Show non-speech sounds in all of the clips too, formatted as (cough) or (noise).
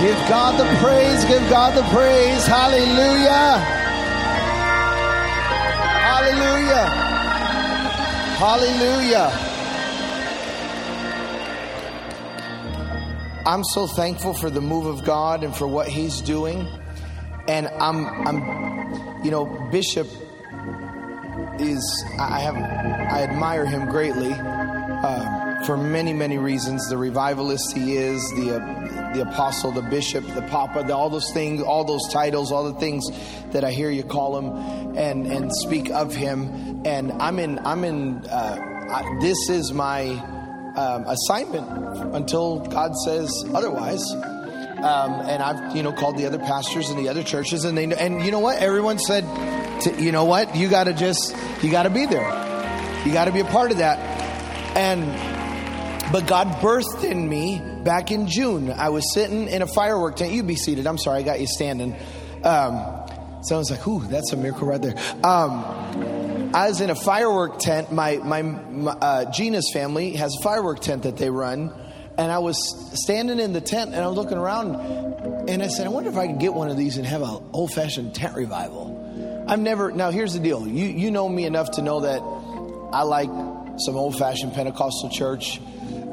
Give God the praise. Give God the praise. Hallelujah. Hallelujah. Hallelujah. I'm so thankful for the move of God and for what He's doing. And I'm, I'm, you know, Bishop is, I have, I admire him greatly uh, for many, many reasons. The revivalist he is, the, uh, the apostle, the bishop, the papa, the, all those things, all those titles, all the things that I hear you call him and, and speak of him. And I'm in, I'm in, uh, I, this is my um, assignment until God says otherwise. Um, and I've you know called the other pastors and the other churches, and they and you know what? Everyone said, to, you know what? You got to just you got to be there. You got to be a part of that. And but God birthed in me back in June. I was sitting in a firework tent. You be seated. I'm sorry, I got you standing. Um, someone's like, "Ooh, that's a miracle right there." Um, I was in a firework tent. My my, my uh, Gina's family has a firework tent that they run and I was standing in the tent and I was looking around and I said, I wonder if I could get one of these and have an old fashioned tent revival. I've never, now here's the deal. You, you know me enough to know that I like some old fashioned Pentecostal church.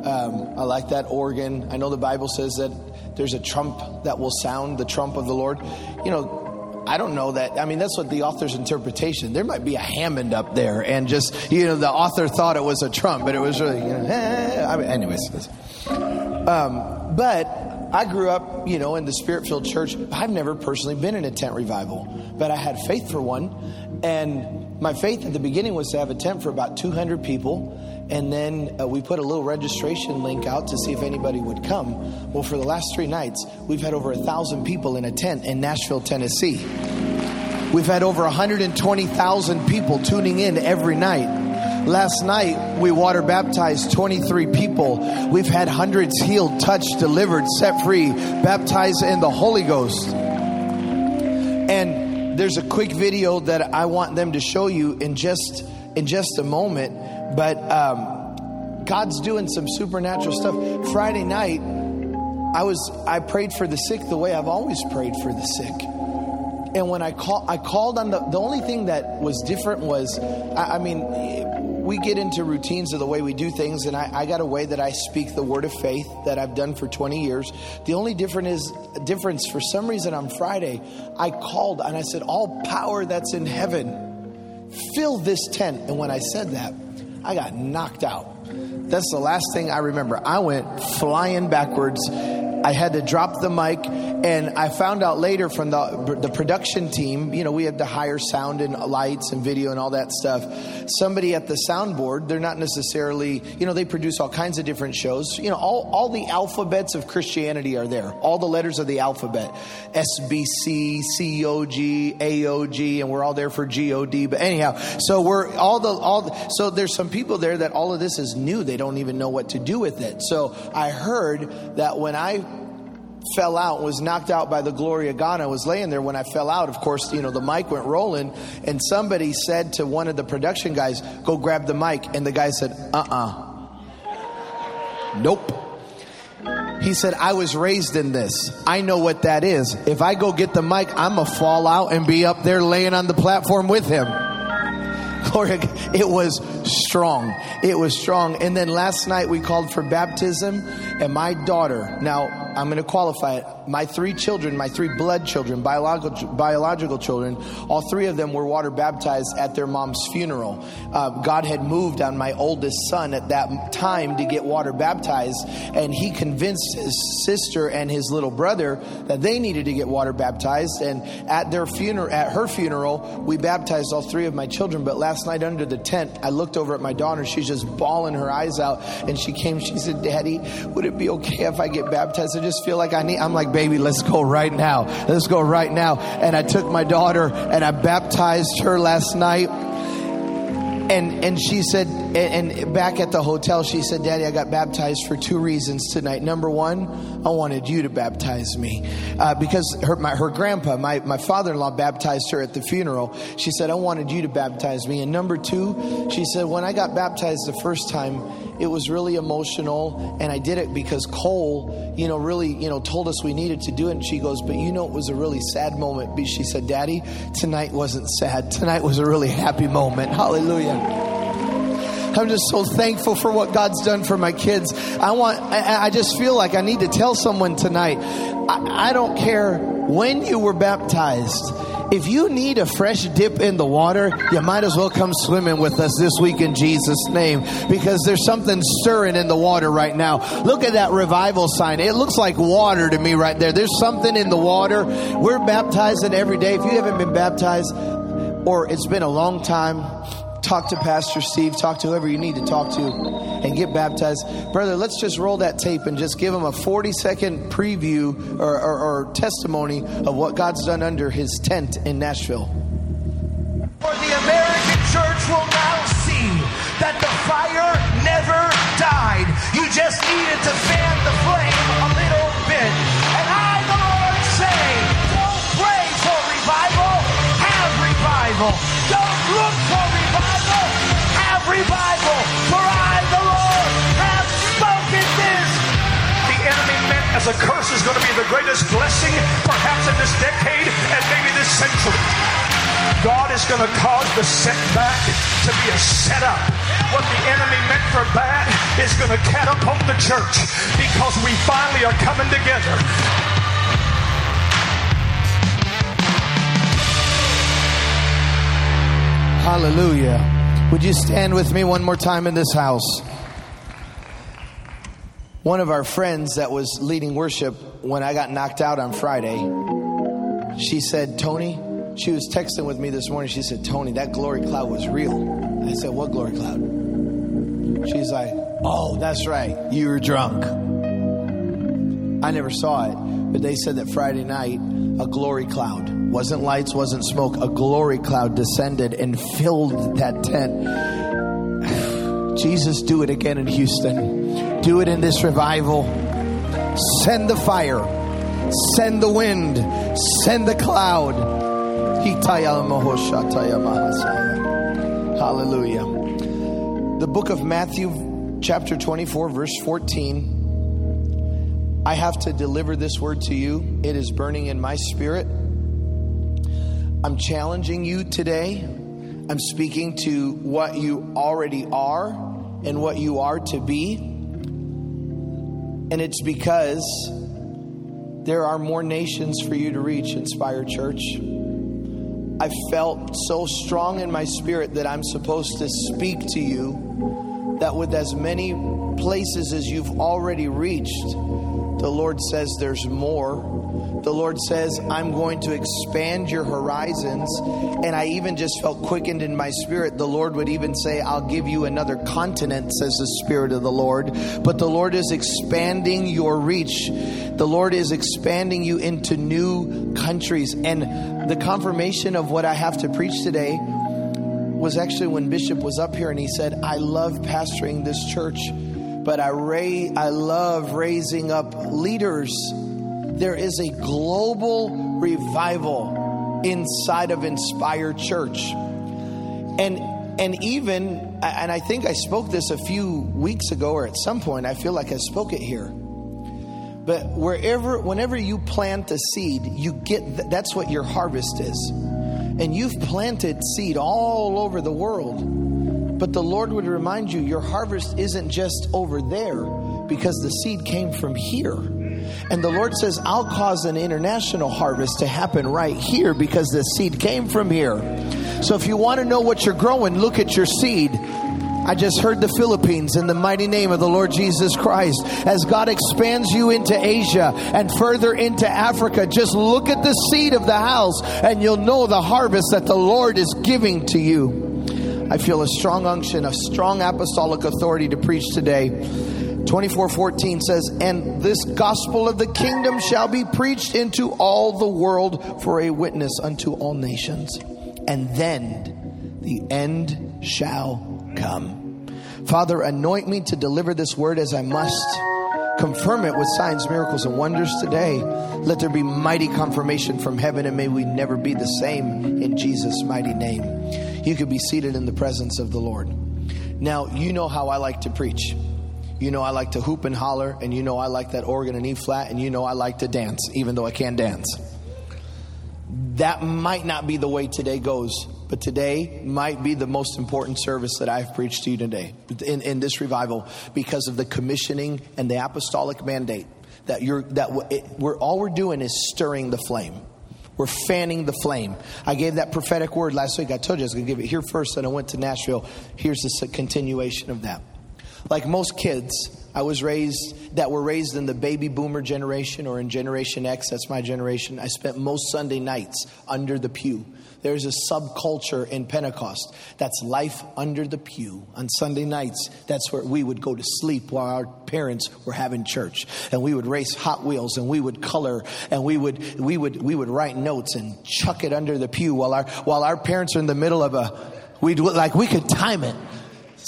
Um, I like that organ. I know the Bible says that there's a trump that will sound, the trump of the Lord. You know, I don't know that. I mean, that's what the author's interpretation. There might be a Hammond up there, and just you know, the author thought it was a trump, but it was really. You know, eh, I mean, anyways. Um, but I grew up, you know, in the spirit filled church. I've never personally been in a tent revival, but I had faith for one. And my faith at the beginning was to have a tent for about 200 people. And then uh, we put a little registration link out to see if anybody would come. Well, for the last three nights, we've had over a thousand people in a tent in Nashville, Tennessee. We've had over 120,000 people tuning in every night. Last night, we water baptized 23 people. We've had hundreds healed, touched, delivered, set free, baptized in the Holy Ghost. And there's a quick video that I want them to show you in just in just a moment. But um, God's doing some supernatural stuff. Friday night, I was I prayed for the sick the way I've always prayed for the sick. And when I call, I called on the. The only thing that was different was, I, I mean, we get into routines of the way we do things, and I, I, got a way that I speak the word of faith that I've done for 20 years. The only difference is difference for some reason on Friday, I called and I said, "All power that's in heaven, fill this tent." And when I said that, I got knocked out. That's the last thing I remember. I went flying backwards. I had to drop the mic and I found out later from the, the production team, you know, we had to hire sound and lights and video and all that stuff. Somebody at the soundboard, they're not necessarily, you know, they produce all kinds of different shows. You know, all, all the alphabets of Christianity are there, all the letters of the alphabet SBC, COG, AOG, and we're all there for GOD. But anyhow, so we're all the, all, the, so there's some people there that all of this is new. They don't even know what to do with it. So I heard that when I fell out, was knocked out by the glory of God. I was laying there when I fell out. Of course, you know, the mic went rolling, and somebody said to one of the production guys, Go grab the mic. And the guy said, Uh uh-uh. uh Nope. He said, I was raised in this. I know what that is. If I go get the mic, I'm going to fall out and be up there laying on the platform with him. (laughs) Glory, it was strong. It was strong. And then last night we called for baptism, and my daughter, now I'm going to qualify it. My three children, my three blood children, biological, biological children, all three of them were water baptized at their mom's funeral. Uh, God had moved on my oldest son at that time to get water baptized, and he convinced his sister and his little brother that they needed to get water baptized. And at their funeral, at her funeral, we baptized all three of my children. But last night under the tent, I looked over at my daughter. She's just bawling her eyes out, and she came. She said, "Daddy, would it be okay if I get baptized?" Just feel like I need, I'm like, baby, let's go right now. Let's go right now. And I took my daughter and I baptized her last night. And, and she said, and, and back at the hotel, she said, Daddy, I got baptized for two reasons tonight. Number one, I wanted you to baptize me. Uh, because her, my, her grandpa, my, my father in law, baptized her at the funeral. She said, I wanted you to baptize me. And number two, she said, when I got baptized the first time, it was really emotional, and I did it because Cole, you know, really, you know, told us we needed to do it. And she goes, But you know, it was a really sad moment. She said, Daddy, tonight wasn't sad. Tonight was a really happy moment. Hallelujah. I'm just so thankful for what God's done for my kids. I want, I, I just feel like I need to tell someone tonight. I, I don't care when you were baptized. If you need a fresh dip in the water, you might as well come swimming with us this week in Jesus' name because there's something stirring in the water right now. Look at that revival sign. It looks like water to me right there. There's something in the water. We're baptizing every day. If you haven't been baptized or it's been a long time, talk to Pastor Steve, talk to whoever you need to talk to, and get baptized. Brother, let's just roll that tape and just give him a 40 second preview or, or, or testimony of what God's done under his tent in Nashville. For the American church will now see that the fire never died. You just needed to fan the flame a little bit. And I, the Lord, say, don't pray for revival, have revival. Don't look for revival. For I, the Lord, have spoken this. The enemy meant as a curse is going to be the greatest blessing, perhaps in this decade and maybe this century. God is going to cause the setback to be a setup. What the enemy meant for bad is going to catapult the church because we finally are coming together. Hallelujah. Would you stand with me one more time in this house? One of our friends that was leading worship when I got knocked out on Friday, she said, Tony, she was texting with me this morning. She said, Tony, that glory cloud was real. I said, What glory cloud? She's like, Oh, that's right. You were drunk. I never saw it, but they said that Friday night, a glory cloud wasn't lights, wasn't smoke, a glory cloud descended and filled that tent. (sighs) Jesus, do it again in Houston. Do it in this revival. Send the fire, send the wind, send the cloud. Hallelujah. The book of Matthew, chapter 24, verse 14. I have to deliver this word to you. It is burning in my spirit. I'm challenging you today. I'm speaking to what you already are and what you are to be. And it's because there are more nations for you to reach, Inspire Church. I felt so strong in my spirit that I'm supposed to speak to you that with as many places as you've already reached, the Lord says there's more. The Lord says, I'm going to expand your horizons. And I even just felt quickened in my spirit. The Lord would even say, I'll give you another continent, says the Spirit of the Lord. But the Lord is expanding your reach. The Lord is expanding you into new countries. And the confirmation of what I have to preach today was actually when Bishop was up here and he said, I love pastoring this church, but I, ra- I love raising up leaders there is a global revival inside of Inspire Church. And and even and I think I spoke this a few weeks ago or at some point I feel like I spoke it here. But wherever whenever you plant a seed, you get that's what your harvest is. And you've planted seed all over the world. But the Lord would remind you your harvest isn't just over there because the seed came from here. And the Lord says, I'll cause an international harvest to happen right here because the seed came from here. So if you want to know what you're growing, look at your seed. I just heard the Philippines in the mighty name of the Lord Jesus Christ. As God expands you into Asia and further into Africa, just look at the seed of the house and you'll know the harvest that the Lord is giving to you. I feel a strong unction, a strong apostolic authority to preach today. 24:14 says, "And this gospel of the kingdom shall be preached into all the world for a witness unto all nations, and then the end shall come." Father, anoint me to deliver this word as I must. Confirm it with signs, miracles, and wonders today. Let there be mighty confirmation from heaven, and may we never be the same in Jesus' mighty name. You could be seated in the presence of the Lord. Now, you know how I like to preach. You know I like to hoop and holler, and you know I like that organ and E flat, and you know I like to dance, even though I can't dance. That might not be the way today goes, but today might be the most important service that I've preached to you today in, in this revival because of the commissioning and the apostolic mandate that you're that it, we're all we're doing is stirring the flame. We're fanning the flame. I gave that prophetic word last week. I told you I was going to give it here first, and I went to Nashville. Here's the continuation of that. Like most kids, I was raised that were raised in the baby boomer generation or in Generation X. That's my generation. I spent most Sunday nights under the pew. There's a subculture in Pentecost that's life under the pew. On Sunday nights, that's where we would go to sleep while our parents were having church. And we would race Hot Wheels and we would color and we would, we would, we would write notes and chuck it under the pew while our, while our parents are in the middle of a, we'd like, we could time it.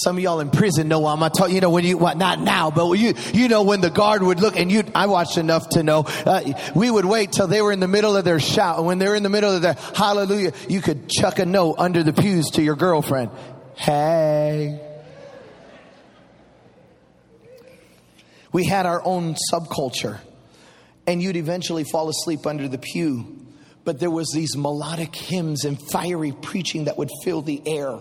Some of y'all in prison know I'm not talking, you know, when you, well, not now, but you, you know, when the guard would look and you, I watched enough to know, uh, we would wait till they were in the middle of their shout. And when they were in the middle of their hallelujah, you could chuck a note under the pews to your girlfriend. Hey. We had our own subculture and you'd eventually fall asleep under the pew. But there was these melodic hymns and fiery preaching that would fill the air.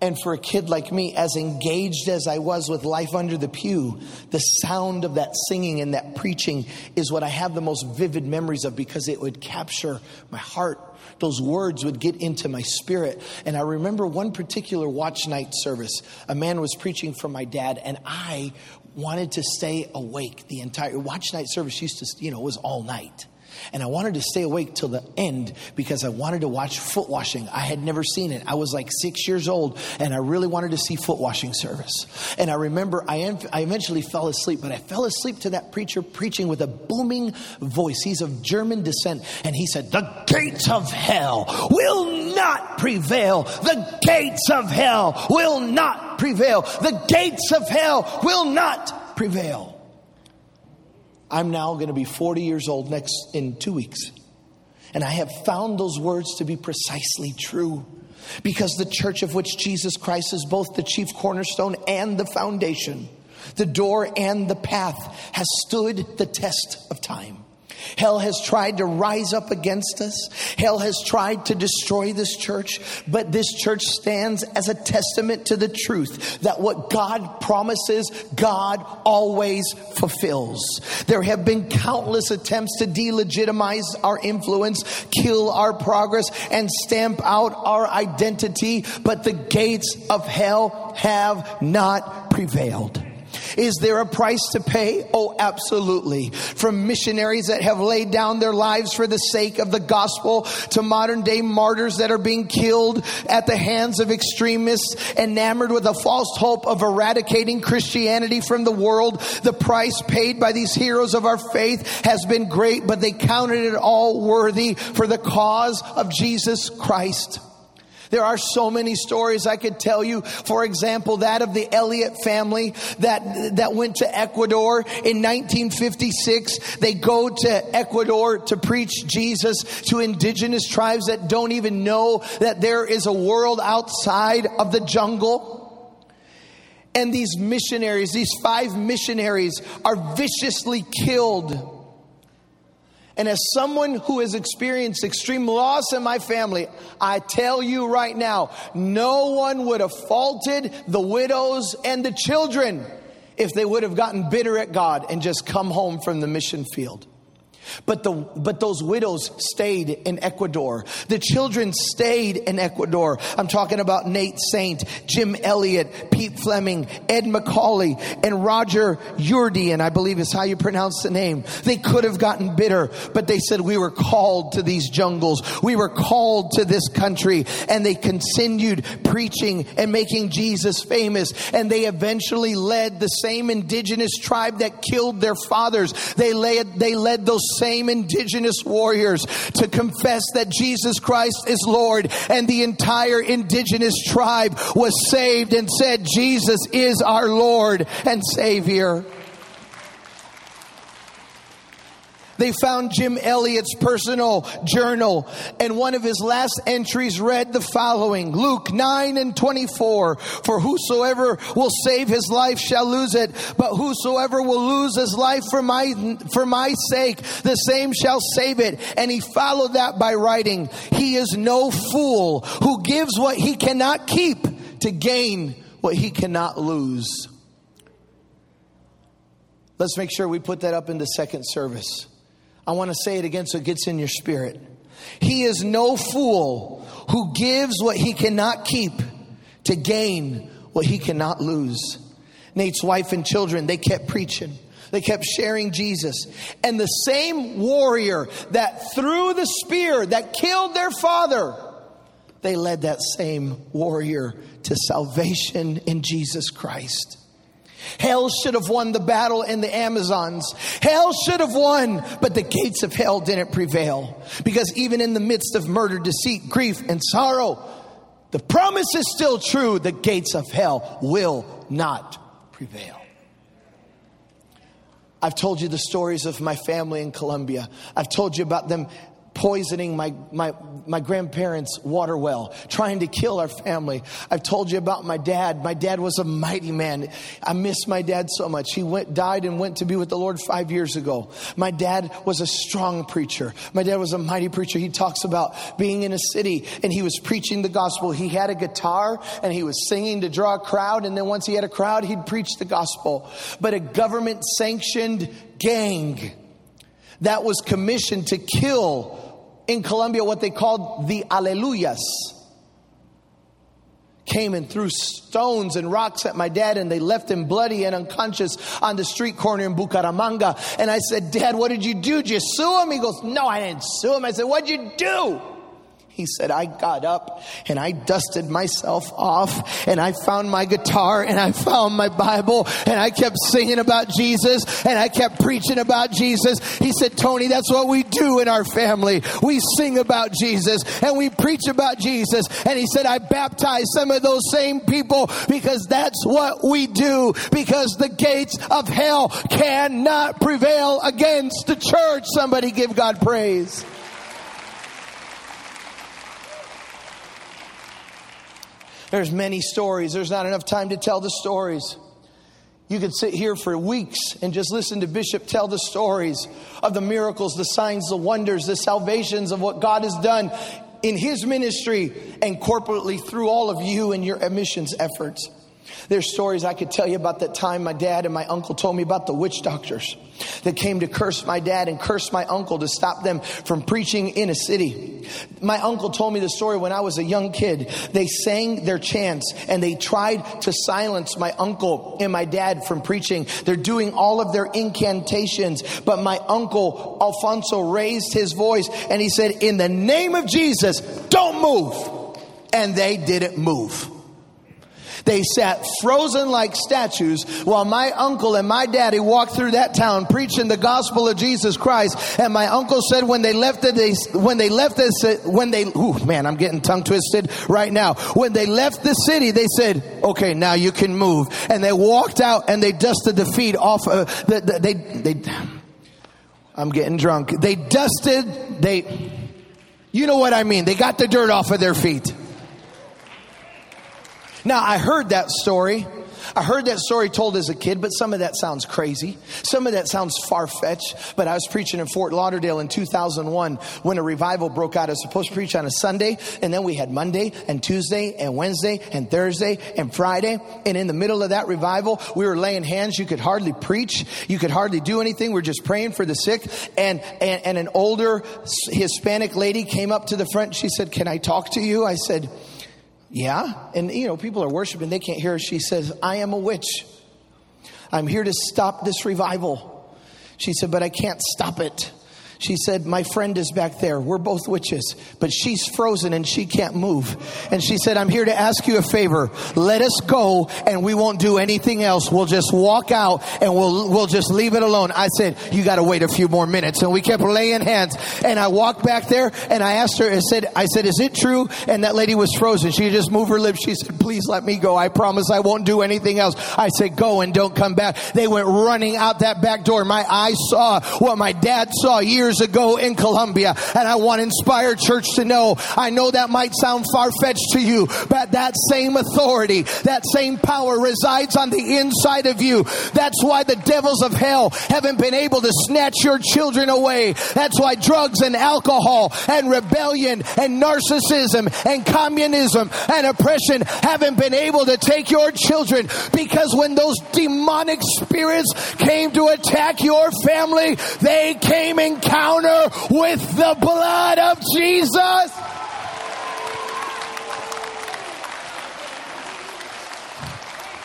And for a kid like me, as engaged as I was with life under the pew, the sound of that singing and that preaching is what I have the most vivid memories of because it would capture my heart. Those words would get into my spirit. And I remember one particular watch night service. A man was preaching for my dad, and I wanted to stay awake the entire watch night service used to, you know, was all night. And I wanted to stay awake till the end because I wanted to watch foot washing. I had never seen it. I was like six years old and I really wanted to see foot washing service. And I remember I, I eventually fell asleep, but I fell asleep to that preacher preaching with a booming voice. He's of German descent. And he said, The gates of hell will not prevail. The gates of hell will not prevail. The gates of hell will not prevail. I'm now going to be 40 years old next in two weeks. And I have found those words to be precisely true because the church of which Jesus Christ is both the chief cornerstone and the foundation, the door and the path, has stood the test of time. Hell has tried to rise up against us. Hell has tried to destroy this church, but this church stands as a testament to the truth that what God promises, God always fulfills. There have been countless attempts to delegitimize our influence, kill our progress, and stamp out our identity, but the gates of hell have not prevailed. Is there a price to pay? Oh, absolutely. From missionaries that have laid down their lives for the sake of the gospel to modern day martyrs that are being killed at the hands of extremists enamored with a false hope of eradicating Christianity from the world. The price paid by these heroes of our faith has been great, but they counted it all worthy for the cause of Jesus Christ. There are so many stories I could tell you. For example, that of the Elliot family that, that went to Ecuador in 1956. They go to Ecuador to preach Jesus to indigenous tribes that don't even know that there is a world outside of the jungle. And these missionaries, these five missionaries, are viciously killed and as someone who has experienced extreme loss in my family, I tell you right now, no one would have faulted the widows and the children if they would have gotten bitter at God and just come home from the mission field. But the but those widows stayed in Ecuador. The children stayed in Ecuador. I'm talking about Nate Saint, Jim Elliot, Pete Fleming, Ed McCully, and Roger Youderian, I believe is how you pronounce the name. They could have gotten bitter, but they said we were called to these jungles. We were called to this country and they continued preaching and making Jesus famous and they eventually led the same indigenous tribe that killed their fathers. They led they led those same indigenous warriors to confess that Jesus Christ is Lord, and the entire indigenous tribe was saved and said, Jesus is our Lord and Savior. They found Jim Elliot's personal journal, and one of his last entries read the following Luke 9 and 24 For whosoever will save his life shall lose it, but whosoever will lose his life for my, for my sake, the same shall save it. And he followed that by writing, He is no fool who gives what he cannot keep to gain what he cannot lose. Let's make sure we put that up in the second service. I want to say it again so it gets in your spirit. He is no fool who gives what he cannot keep to gain what he cannot lose. Nate's wife and children, they kept preaching. They kept sharing Jesus. And the same warrior that threw the spear that killed their father, they led that same warrior to salvation in Jesus Christ. Hell should have won the battle in the Amazons. Hell should have won, but the gates of hell didn't prevail. Because even in the midst of murder, deceit, grief, and sorrow, the promise is still true. The gates of hell will not prevail. I've told you the stories of my family in Colombia. I've told you about them poisoning my, my, my grandparents' water well, trying to kill our family. I've told you about my dad. My dad was a mighty man. I miss my dad so much. He went, died and went to be with the Lord five years ago. My dad was a strong preacher. My dad was a mighty preacher. He talks about being in a city and he was preaching the gospel. He had a guitar and he was singing to draw a crowd. And then once he had a crowd, he'd preach the gospel. But a government sanctioned gang that was commissioned to kill in Colombia what they called the Aleluyas. Came and threw stones and rocks at my dad, and they left him bloody and unconscious on the street corner in Bucaramanga. And I said, Dad, what did you do? Did you sue him? He goes, No, I didn't sue him. I said, What'd you do? He said, I got up and I dusted myself off and I found my guitar and I found my Bible and I kept singing about Jesus and I kept preaching about Jesus. He said, Tony, that's what we do in our family. We sing about Jesus and we preach about Jesus. And he said, I baptized some of those same people because that's what we do because the gates of hell cannot prevail against the church. Somebody give God praise. There's many stories. There's not enough time to tell the stories. You could sit here for weeks and just listen to Bishop tell the stories of the miracles, the signs, the wonders, the salvations of what God has done in his ministry and corporately through all of you and your missions efforts. There's stories I could tell you about that time my dad and my uncle told me about the witch doctors that came to curse my dad and curse my uncle to stop them from preaching in a city. My uncle told me the story when I was a young kid. They sang their chants and they tried to silence my uncle and my dad from preaching. They're doing all of their incantations, but my uncle Alfonso raised his voice and he said, In the name of Jesus, don't move. And they didn't move. They sat frozen like statues while my uncle and my daddy walked through that town preaching the gospel of Jesus Christ. And my uncle said when they left it, they, when they left this, when they, ooh, man, I'm getting tongue twisted right now. When they left the city, they said, okay, now you can move. And they walked out and they dusted the feet off, uh, the, the, they, they, I'm getting drunk. They dusted, they, you know what I mean. They got the dirt off of their feet. Now, I heard that story. I heard that story told as a kid, but some of that sounds crazy. Some of that sounds far fetched. But I was preaching in Fort Lauderdale in 2001 when a revival broke out. I was supposed to preach on a Sunday, and then we had Monday and Tuesday and Wednesday and Thursday and Friday. And in the middle of that revival, we were laying hands. You could hardly preach, you could hardly do anything. We are just praying for the sick. And, and, and an older Hispanic lady came up to the front. She said, Can I talk to you? I said, yeah. And, you know, people are worshiping, they can't hear her. She says, I am a witch. I'm here to stop this revival. She said, but I can't stop it. She said, My friend is back there. We're both witches, but she's frozen and she can't move. And she said, I'm here to ask you a favor. Let us go and we won't do anything else. We'll just walk out and we'll, we'll just leave it alone. I said, You got to wait a few more minutes. And we kept laying hands. And I walked back there and I asked her, I said, I said, Is it true? And that lady was frozen. She just moved her lips. She said, Please let me go. I promise I won't do anything else. I said, Go and don't come back. They went running out that back door. My eyes saw what my dad saw years years ago in Colombia. And I want Inspire Church to know, I know that might sound far fetched to you, but that same authority, that same power resides on the inside of you. That's why the devils of hell haven't been able to snatch your children away. That's why drugs and alcohol and rebellion and narcissism and communism and oppression haven't been able to take your children because when those demonic spirits came to attack your family, they came and encounter with the blood of Jesus.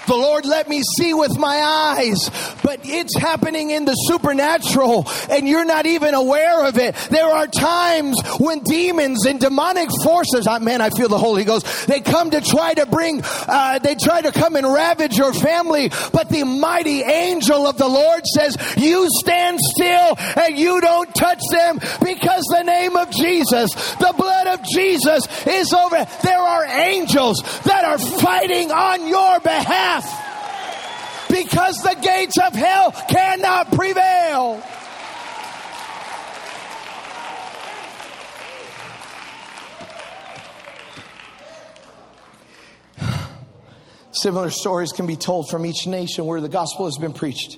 The Lord let me see with my eyes, but it's happening in the supernatural and you're not even aware of it. There are times when demons and demonic forces, oh, man, I feel the Holy Ghost, they come to try to bring, uh, they try to come and ravage your family, but the mighty angel of the Lord says, you stand still and you don't touch them because the name of Jesus, the Jesus is over. There are angels that are fighting on your behalf because the gates of hell cannot prevail. (sighs) Similar stories can be told from each nation where the gospel has been preached.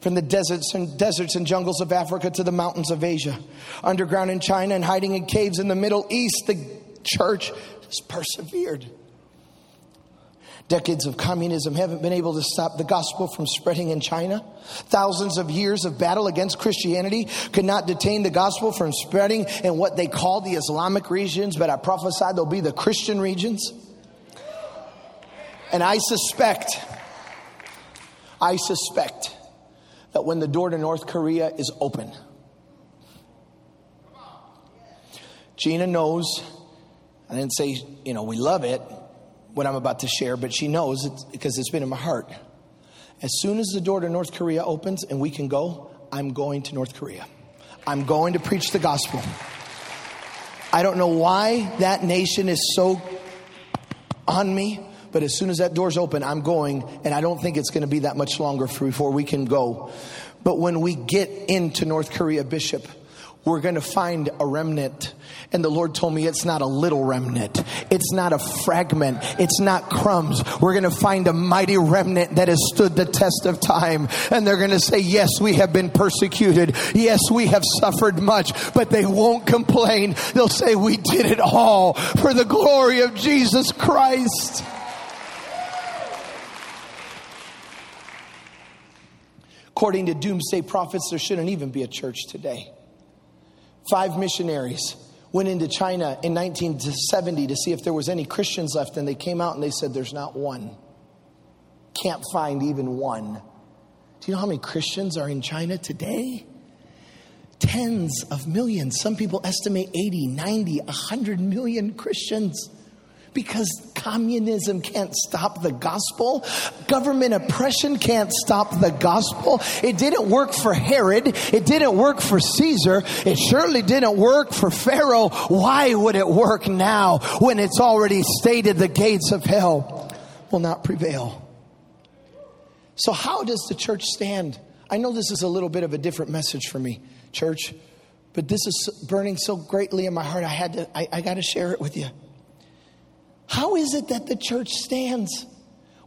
From the deserts and deserts and jungles of Africa to the mountains of Asia, underground in China and hiding in caves in the Middle East, the church has persevered. Decades of communism haven't been able to stop the gospel from spreading in China. Thousands of years of battle against Christianity could not detain the gospel from spreading in what they call the Islamic regions, but I prophesy they'll be the Christian regions. And I suspect, I suspect that when the door to North Korea is open, Gina knows, I didn't say, you know, we love it what I'm about to share, but she knows it's, because it's been in my heart. As soon as the door to North Korea opens and we can go, I'm going to North Korea. I'm going to preach the gospel. I don't know why that nation is so on me, but as soon as that door's open, I'm going, and I don't think it's going to be that much longer before we can go. But when we get into North Korea, Bishop, we're going to find a remnant. And the Lord told me it's not a little remnant. It's not a fragment. It's not crumbs. We're going to find a mighty remnant that has stood the test of time. And they're going to say, yes, we have been persecuted. Yes, we have suffered much, but they won't complain. They'll say, we did it all for the glory of Jesus Christ. According to doomsday prophets, there shouldn't even be a church today. Five missionaries went into China in 1970 to see if there was any Christians left, and they came out and they said, There's not one. Can't find even one. Do you know how many Christians are in China today? Tens of millions. Some people estimate 80, 90, 100 million Christians because communism can't stop the gospel. Government oppression can't stop the gospel. It didn't work for Herod. It didn't work for Caesar. It surely didn't work for Pharaoh. Why would it work now when it's already stated the gates of hell will not prevail? So, how does the church stand? I know this is a little bit of a different message for me, church, but this is burning so greatly in my heart. I had to, I, I got to share it with you. How is it that the church stands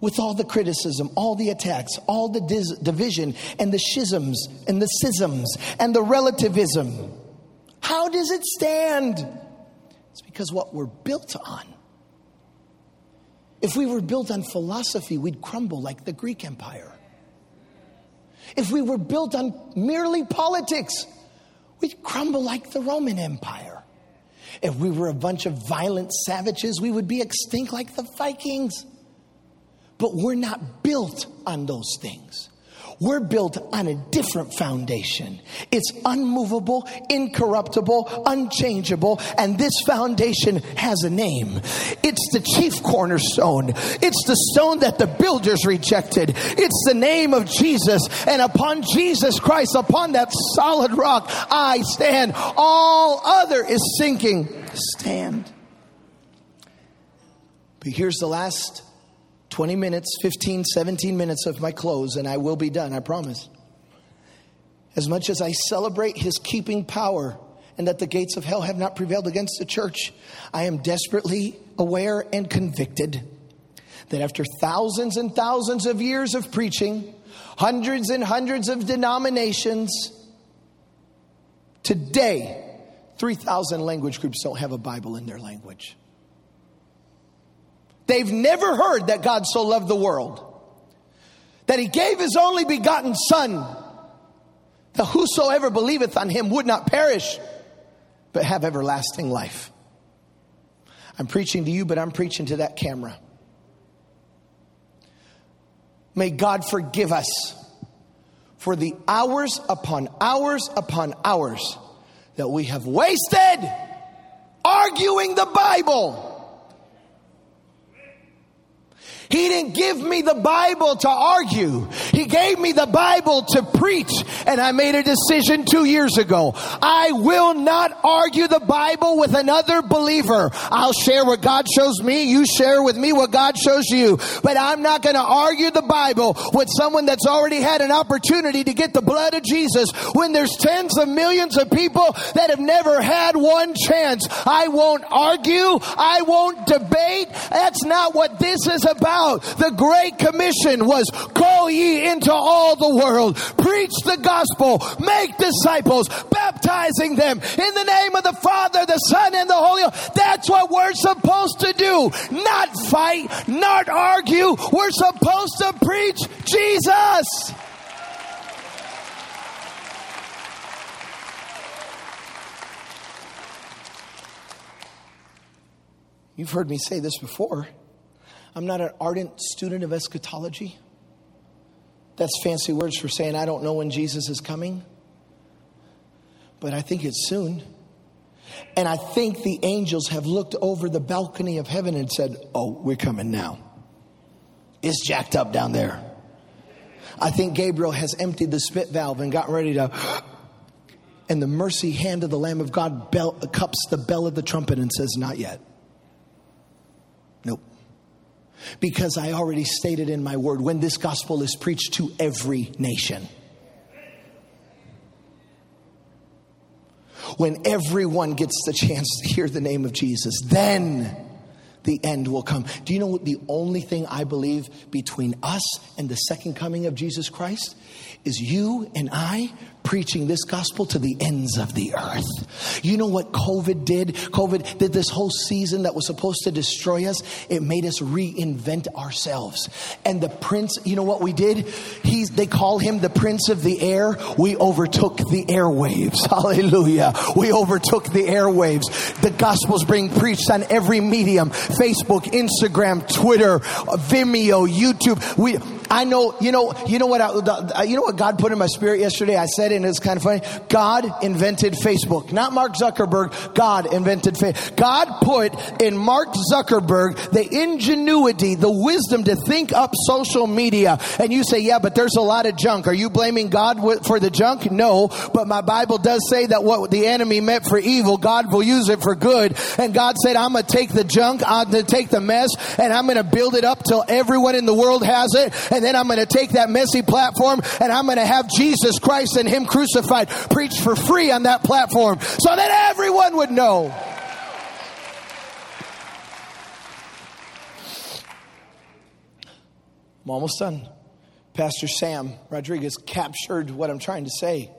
with all the criticism, all the attacks, all the dis- division, and the schisms, and the schisms, and the relativism? How does it stand? It's because what we're built on. If we were built on philosophy, we'd crumble like the Greek Empire. If we were built on merely politics, we'd crumble like the Roman Empire. If we were a bunch of violent savages, we would be extinct like the Vikings. But we're not built on those things. We're built on a different foundation. It's unmovable, incorruptible, unchangeable, and this foundation has a name. It's the chief cornerstone. It's the stone that the builders rejected. It's the name of Jesus, and upon Jesus Christ, upon that solid rock, I stand. All other is sinking. Stand. But here's the last 20 minutes, 15, 17 minutes of my close, and I will be done, I promise. As much as I celebrate his keeping power and that the gates of hell have not prevailed against the church, I am desperately aware and convicted that after thousands and thousands of years of preaching, hundreds and hundreds of denominations, today, 3,000 language groups don't have a Bible in their language. They've never heard that God so loved the world, that he gave his only begotten Son, that whosoever believeth on him would not perish, but have everlasting life. I'm preaching to you, but I'm preaching to that camera. May God forgive us for the hours upon hours upon hours that we have wasted arguing the Bible he didn't give me the Bible to argue. He gave me the Bible to preach. And I made a decision two years ago. I will not argue the Bible with another believer. I'll share what God shows me. You share with me what God shows you. But I'm not going to argue the Bible with someone that's already had an opportunity to get the blood of Jesus when there's tens of millions of people that have never had one chance. I won't argue. I won't debate. That's not what this is about out. The Great Commission was go ye into all the world, preach the gospel, make disciples, baptizing them in the name of the Father, the Son, and the Holy That's what we're supposed to do. Not fight, not argue. We're supposed to preach Jesus. You've heard me say this before. I'm not an ardent student of eschatology. That's fancy words for saying I don't know when Jesus is coming. But I think it's soon. And I think the angels have looked over the balcony of heaven and said, Oh, we're coming now. It's jacked up down there. I think Gabriel has emptied the spit valve and got ready to. (gasps) And the mercy hand of the Lamb of God bell, cups the bell of the trumpet and says, Not yet. Because I already stated in my word when this gospel is preached to every nation. When everyone gets the chance to hear the name of Jesus, then the end will come. Do you know what the only thing I believe between us and the second coming of Jesus Christ is you and I preaching this gospel to the ends of the earth. You know what COVID did? COVID did this whole season that was supposed to destroy us. It made us reinvent ourselves. And the prince, you know what we did? He's, they call him the prince of the air. We overtook the airwaves. (laughs) Hallelujah. We overtook the airwaves. The gospel's being preached on every medium. Facebook, Instagram, Twitter, Vimeo, YouTube. We, I know, you know, you know what, I, you know what God put in my spirit yesterday? I said and it's kind of funny. God invented Facebook, not Mark Zuckerberg. God invented Facebook. God put in Mark Zuckerberg the ingenuity, the wisdom to think up social media. And you say, yeah, but there's a lot of junk. Are you blaming God for the junk? No, but my Bible does say that what the enemy meant for evil, God will use it for good. And God said, I'm going to take the junk, I'm going to take the mess, and I'm going to build it up till everyone in the world has it. And then I'm going to take that messy platform and I'm going to have Jesus Christ and Him crucified preached for free on that platform so that everyone would know. I'm almost done. Pastor Sam Rodriguez captured what I'm trying to say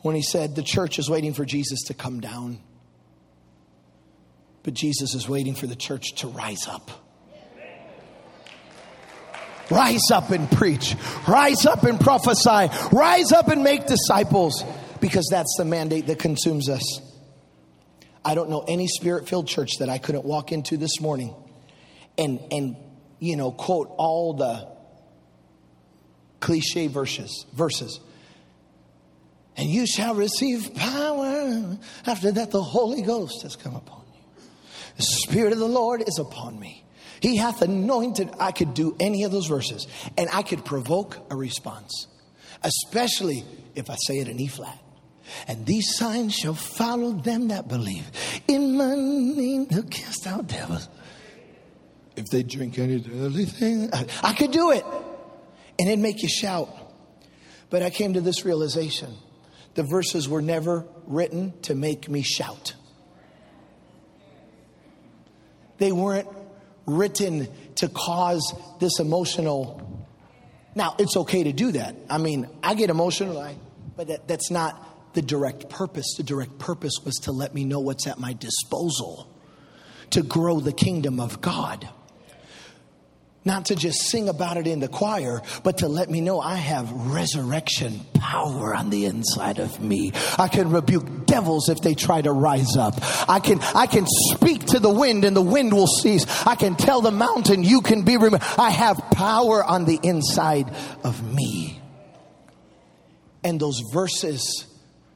when he said the church is waiting for Jesus to come down, but Jesus is waiting for the church to rise up. Rise up and preach. Rise up and prophesy. Rise up and make disciples because that's the mandate that consumes us. I don't know any spirit filled church that I couldn't walk into this morning and, and, you know, quote all the cliche verses, verses. And you shall receive power. After that, the Holy Ghost has come upon you. The Spirit of the Lord is upon me. He hath anointed. I could do any of those verses and I could provoke a response, especially if I say it in E flat. And these signs shall follow them that believe. In my name, they'll cast out devils. If they drink any deadly thing, I, I could do it. And it'd make you shout. But I came to this realization the verses were never written to make me shout. They weren't written to cause this emotional. Now, it's okay to do that. I mean, I get emotional, but that, that's not the direct purpose. The direct purpose was to let me know what's at my disposal to grow the kingdom of God. Not to just sing about it in the choir, but to let me know I have resurrection power on the inside of me. I can rebuke devils if they try to rise up. I can, I can speak to the wind and the wind will cease. I can tell the mountain you can be removed. I have power on the inside of me. And those verses,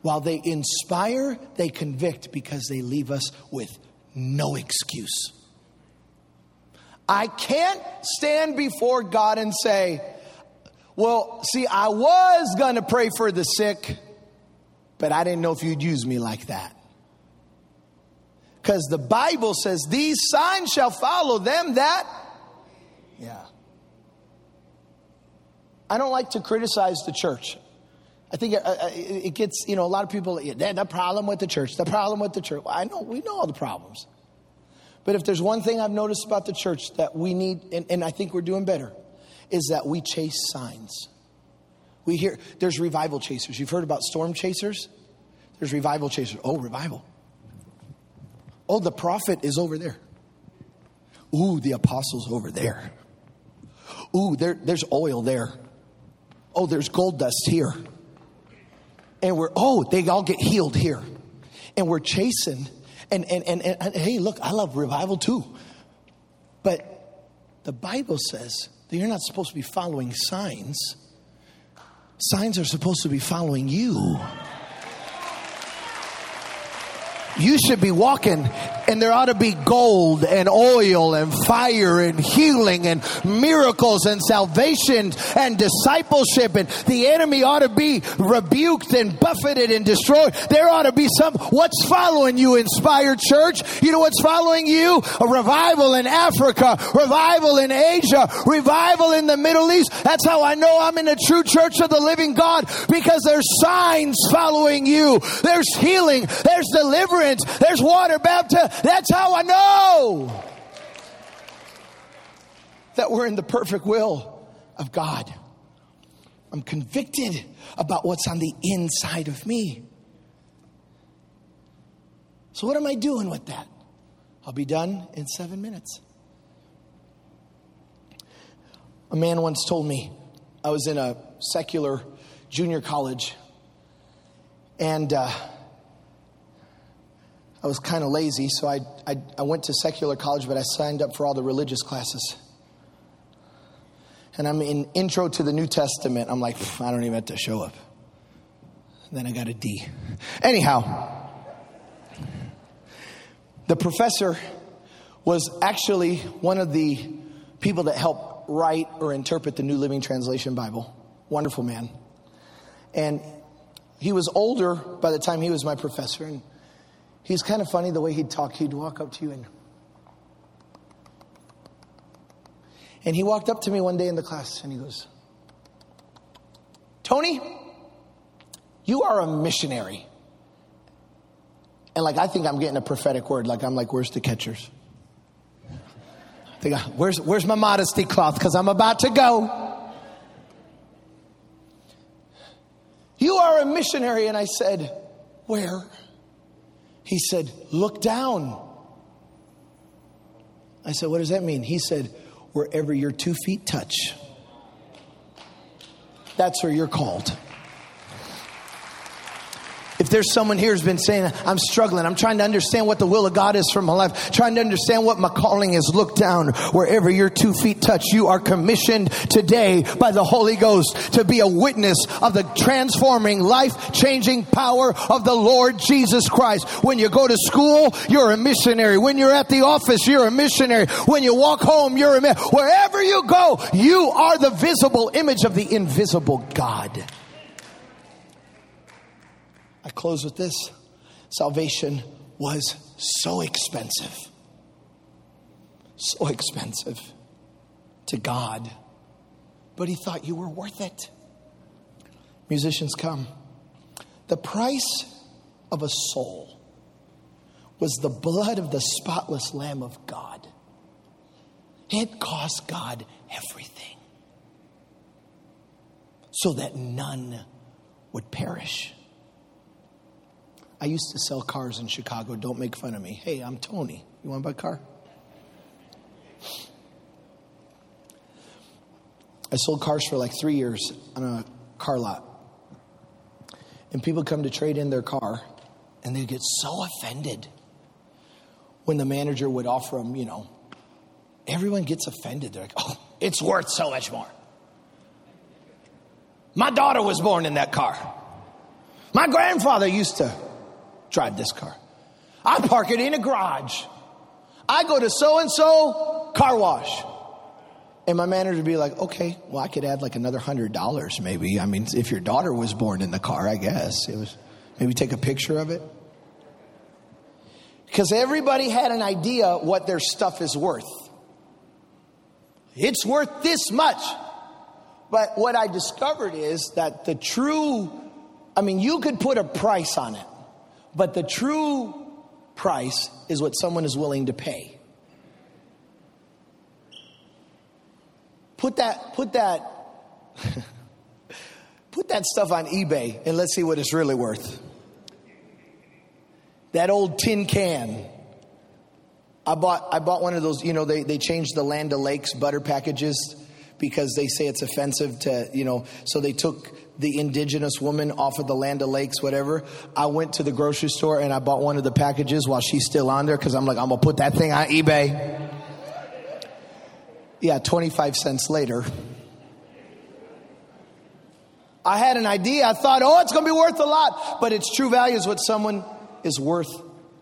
while they inspire, they convict because they leave us with no excuse. I can't stand before God and say, well, see, I was going to pray for the sick, but I didn't know if you'd use me like that. Because the Bible says, these signs shall follow them that, yeah. I don't like to criticize the church. I think uh, uh, it gets, you know, a lot of people, the problem with the church, the problem with the church. I know, we know all the problems. But if there's one thing I've noticed about the church that we need, and, and I think we're doing better, is that we chase signs. We hear there's revival chasers. You've heard about storm chasers? There's revival chasers. Oh, revival. Oh, the prophet is over there. Ooh, the apostle's over there. Ooh, there, there's oil there. Oh, there's gold dust here. And we're, oh, they all get healed here. And we're chasing and, and, and, and, hey, look, I love revival too. But the Bible says that you're not supposed to be following signs, signs are supposed to be following you. You should be walking and there ought to be gold and oil and fire and healing and miracles and salvation and discipleship and the enemy ought to be rebuked and buffeted and destroyed. There ought to be some, what's following you, Inspire Church? You know what's following you? A revival in Africa, revival in Asia, revival in the Middle East. That's how I know I'm in the true church of the living God because there's signs following you. There's healing, there's deliverance, there's water baptism, that's how I know that we're in the perfect will of God. I'm convicted about what's on the inside of me. So, what am I doing with that? I'll be done in seven minutes. A man once told me I was in a secular junior college, and uh, I was kind of lazy, so I, I, I, went to secular college, but I signed up for all the religious classes. And I'm in Intro to the New Testament. I'm like, I don't even have to show up. And then I got a D. Anyhow, the professor was actually one of the people that helped write or interpret the New Living Translation Bible. Wonderful man. And he was older by the time he was my professor. And He's kind of funny the way he'd talk. He'd walk up to you and. And he walked up to me one day in the class and he goes, Tony, you are a missionary. And like, I think I'm getting a prophetic word. Like, I'm like, where's the catchers? Think, where's, where's my modesty cloth? Because I'm about to go. You are a missionary. And I said, where? He said, Look down. I said, What does that mean? He said, Wherever your two feet touch, that's where you're called. If there's someone here who's been saying, I'm struggling, I'm trying to understand what the will of God is for my life, trying to understand what my calling is, look down wherever your two feet touch. You are commissioned today by the Holy Ghost to be a witness of the transforming, life changing power of the Lord Jesus Christ. When you go to school, you're a missionary. When you're at the office, you're a missionary. When you walk home, you're a missionary. Wherever you go, you are the visible image of the invisible God. I close with this salvation was so expensive. So expensive to God. But He thought you were worth it. Musicians come. The price of a soul was the blood of the spotless Lamb of God. It cost God everything so that none would perish. I used to sell cars in Chicago. Don't make fun of me. Hey, I'm Tony. You want to buy a car? I sold cars for like three years on a car lot. And people come to trade in their car, and they get so offended when the manager would offer them, you know, everyone gets offended. They're like, oh, it's worth so much more. My daughter was born in that car. My grandfather used to drive this car. I park it in a garage. I go to so and so car wash. And my manager would be like, okay, well, I could add like another hundred dollars maybe. I mean, if your daughter was born in the car, I guess. It was maybe take a picture of it. Because everybody had an idea what their stuff is worth. It's worth this much. But what I discovered is that the true, I mean, you could put a price on it. But the true price is what someone is willing to pay. Put that, put that, (laughs) put that stuff on eBay and let's see what it's really worth. That old tin can. I bought, I bought one of those, you know, they, they changed the Land O'Lakes butter packages because they say it's offensive to, you know, so they took the indigenous woman off of the Land O'Lakes, whatever. I went to the grocery store and I bought one of the packages while she's still on there because I'm like, I'm gonna put that thing on eBay. Yeah, 25 cents later. I had an idea. I thought, oh, it's gonna be worth a lot. But its true value is what someone is worth,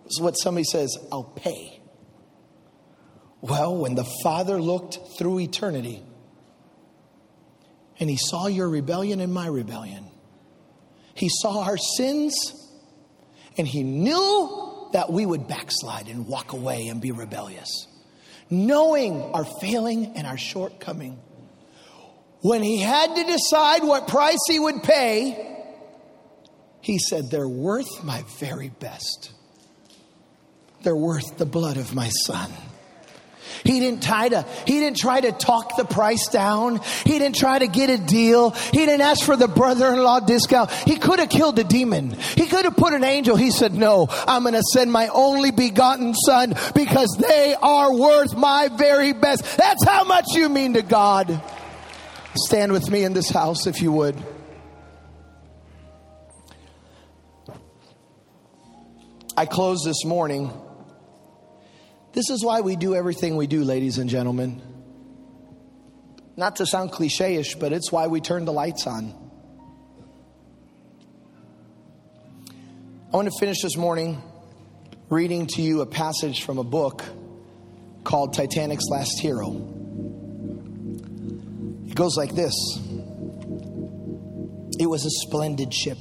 is what somebody says, I'll pay. Well, when the Father looked through eternity, and he saw your rebellion and my rebellion. He saw our sins and he knew that we would backslide and walk away and be rebellious. Knowing our failing and our shortcoming. When he had to decide what price he would pay, he said, They're worth my very best. They're worth the blood of my son. He didn't try to, he didn't try to talk the price down. He didn't try to get a deal. He didn't ask for the brother-in-law discount. He could have killed a demon. He could have put an angel. He said, no, I'm going to send my only begotten son because they are worth my very best. That's how much you mean to God. Stand with me in this house if you would. I close this morning this is why we do everything we do, ladies and gentlemen. Not to sound cliche ish, but it's why we turn the lights on. I want to finish this morning reading to you a passage from a book called Titanic's Last Hero. It goes like this It was a splendid ship.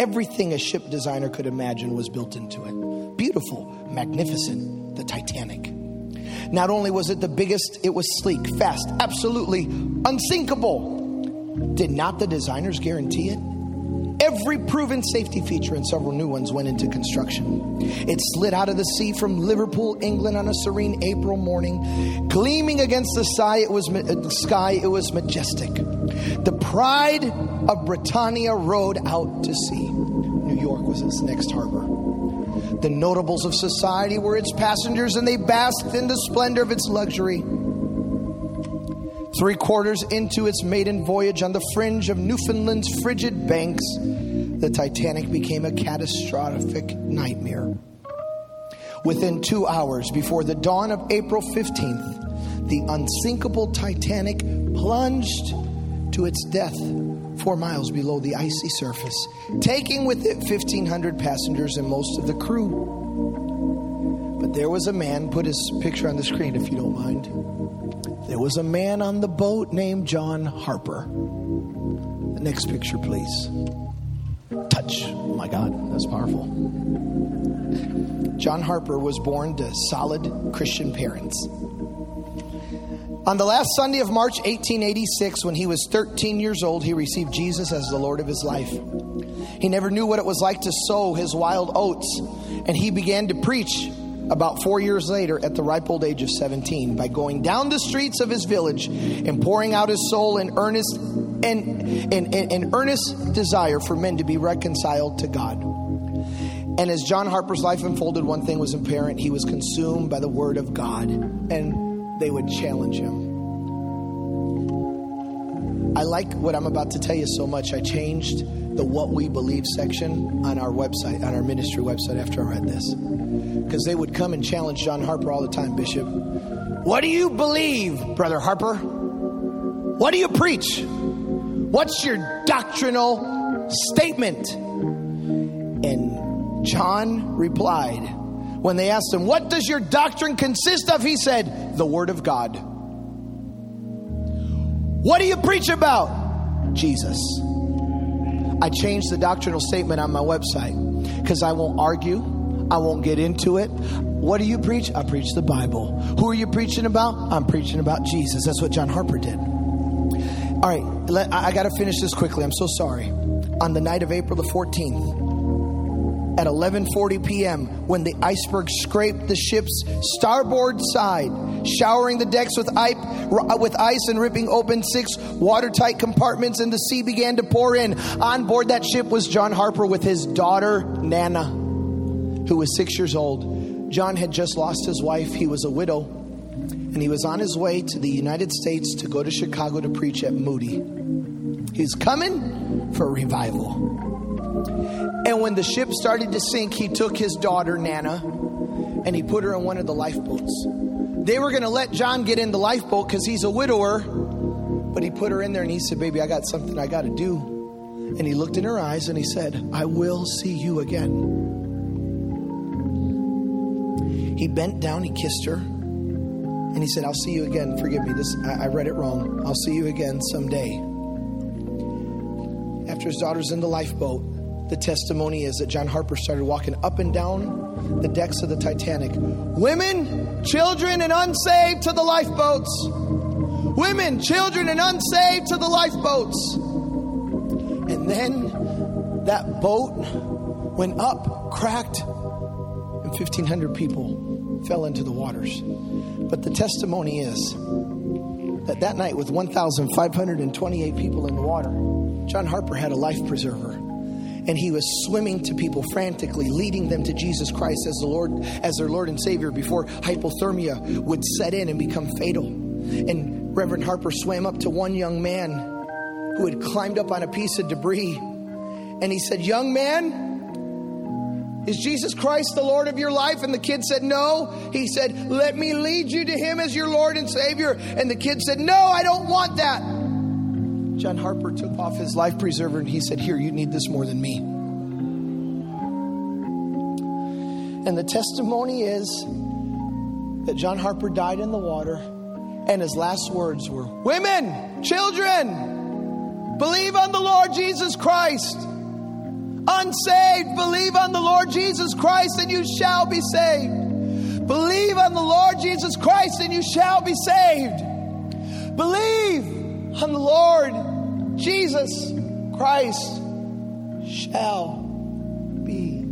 Everything a ship designer could imagine was built into it. Beautiful, magnificent the Titanic. Not only was it the biggest, it was sleek, fast, absolutely unsinkable. Did not the designers guarantee it? Every proven safety feature and several new ones went into construction. It slid out of the sea from Liverpool, England on a serene April morning. Gleaming against the sky, it was, uh, sky, it was majestic. The pride of Britannia rode out to sea. New York was its next harbor. The notables of society were its passengers, and they basked in the splendor of its luxury. Three quarters into its maiden voyage on the fringe of Newfoundland's frigid banks, the Titanic became a catastrophic nightmare. Within two hours before the dawn of April 15th, the unsinkable Titanic plunged to its death four miles below the icy surface, taking with it 1,500 passengers and most of the crew. But there was a man, put his picture on the screen if you don't mind. There was a man on the boat named John Harper. The next picture, please. Touch. Oh my God, that's powerful. John Harper was born to solid Christian parents. On the last Sunday of March 1886, when he was 13 years old, he received Jesus as the Lord of his life. He never knew what it was like to sow his wild oats, and he began to preach about four years later at the ripe old age of 17 by going down the streets of his village and pouring out his soul in earnest and in, earnest desire for men to be reconciled to God. And as John Harper's life unfolded, one thing was apparent. He was consumed by the word of God. And they would challenge him. I like what I'm about to tell you so much. I changed the what we believe section on our website, on our ministry website after I read this. Because they would come and challenge John Harper all the time, Bishop. What do you believe, Brother Harper? What do you preach? What's your doctrinal statement? And John replied, when they asked him, What does your doctrine consist of? He said, The Word of God. What do you preach about? Jesus. I changed the doctrinal statement on my website because I won't argue. I won't get into it. What do you preach? I preach the Bible. Who are you preaching about? I'm preaching about Jesus. That's what John Harper did. All right, let, I, I got to finish this quickly. I'm so sorry. On the night of April the 14th, at 11:40 p.m. when the iceberg scraped the ship's starboard side, showering the decks with ice, with ice and ripping open six watertight compartments, and the sea began to pour in. On board that ship was John Harper with his daughter Nana, who was six years old. John had just lost his wife; he was a widow, and he was on his way to the United States to go to Chicago to preach at Moody. He's coming for revival. And when the ship started to sink, he took his daughter, Nana, and he put her in one of the lifeboats. They were going to let John get in the lifeboat because he's a widower, but he put her in there and he said, Baby, I got something I got to do. And he looked in her eyes and he said, I will see you again. He bent down, he kissed her, and he said, I'll see you again. Forgive me, this I, I read it wrong. I'll see you again someday. After his daughter's in the lifeboat, the testimony is that John Harper started walking up and down the decks of the Titanic. Women, children, and unsaved to the lifeboats. Women, children, and unsaved to the lifeboats. And then that boat went up, cracked, and 1,500 people fell into the waters. But the testimony is that that night, with 1,528 people in the water, John Harper had a life preserver and he was swimming to people frantically leading them to Jesus Christ as the Lord as their Lord and Savior before hypothermia would set in and become fatal. And Reverend Harper swam up to one young man who had climbed up on a piece of debris and he said, "Young man, is Jesus Christ the Lord of your life?" And the kid said, "No." He said, "Let me lead you to him as your Lord and Savior." And the kid said, "No, I don't want that." John Harper took off his life preserver and he said, Here, you need this more than me. And the testimony is that John Harper died in the water, and his last words were Women, children, believe on the Lord Jesus Christ. Unsaved, believe on the Lord Jesus Christ, and you shall be saved. Believe on the Lord Jesus Christ, and you shall be saved. Believe on the Lord Jesus Christ shall be.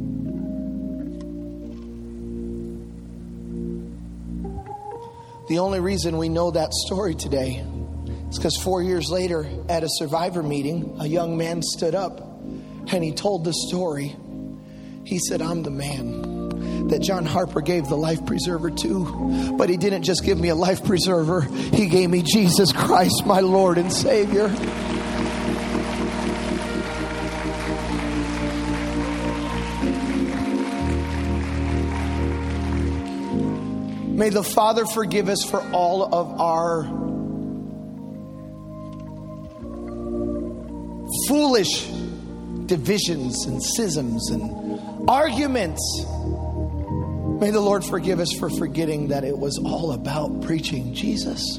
The only reason we know that story today is because four years later, at a survivor meeting, a young man stood up and he told the story. He said, I'm the man that John Harper gave the life preserver to. But he didn't just give me a life preserver, he gave me Jesus Christ, my Lord and Savior. May the Father forgive us for all of our foolish divisions and schisms and arguments. May the Lord forgive us for forgetting that it was all about preaching Jesus.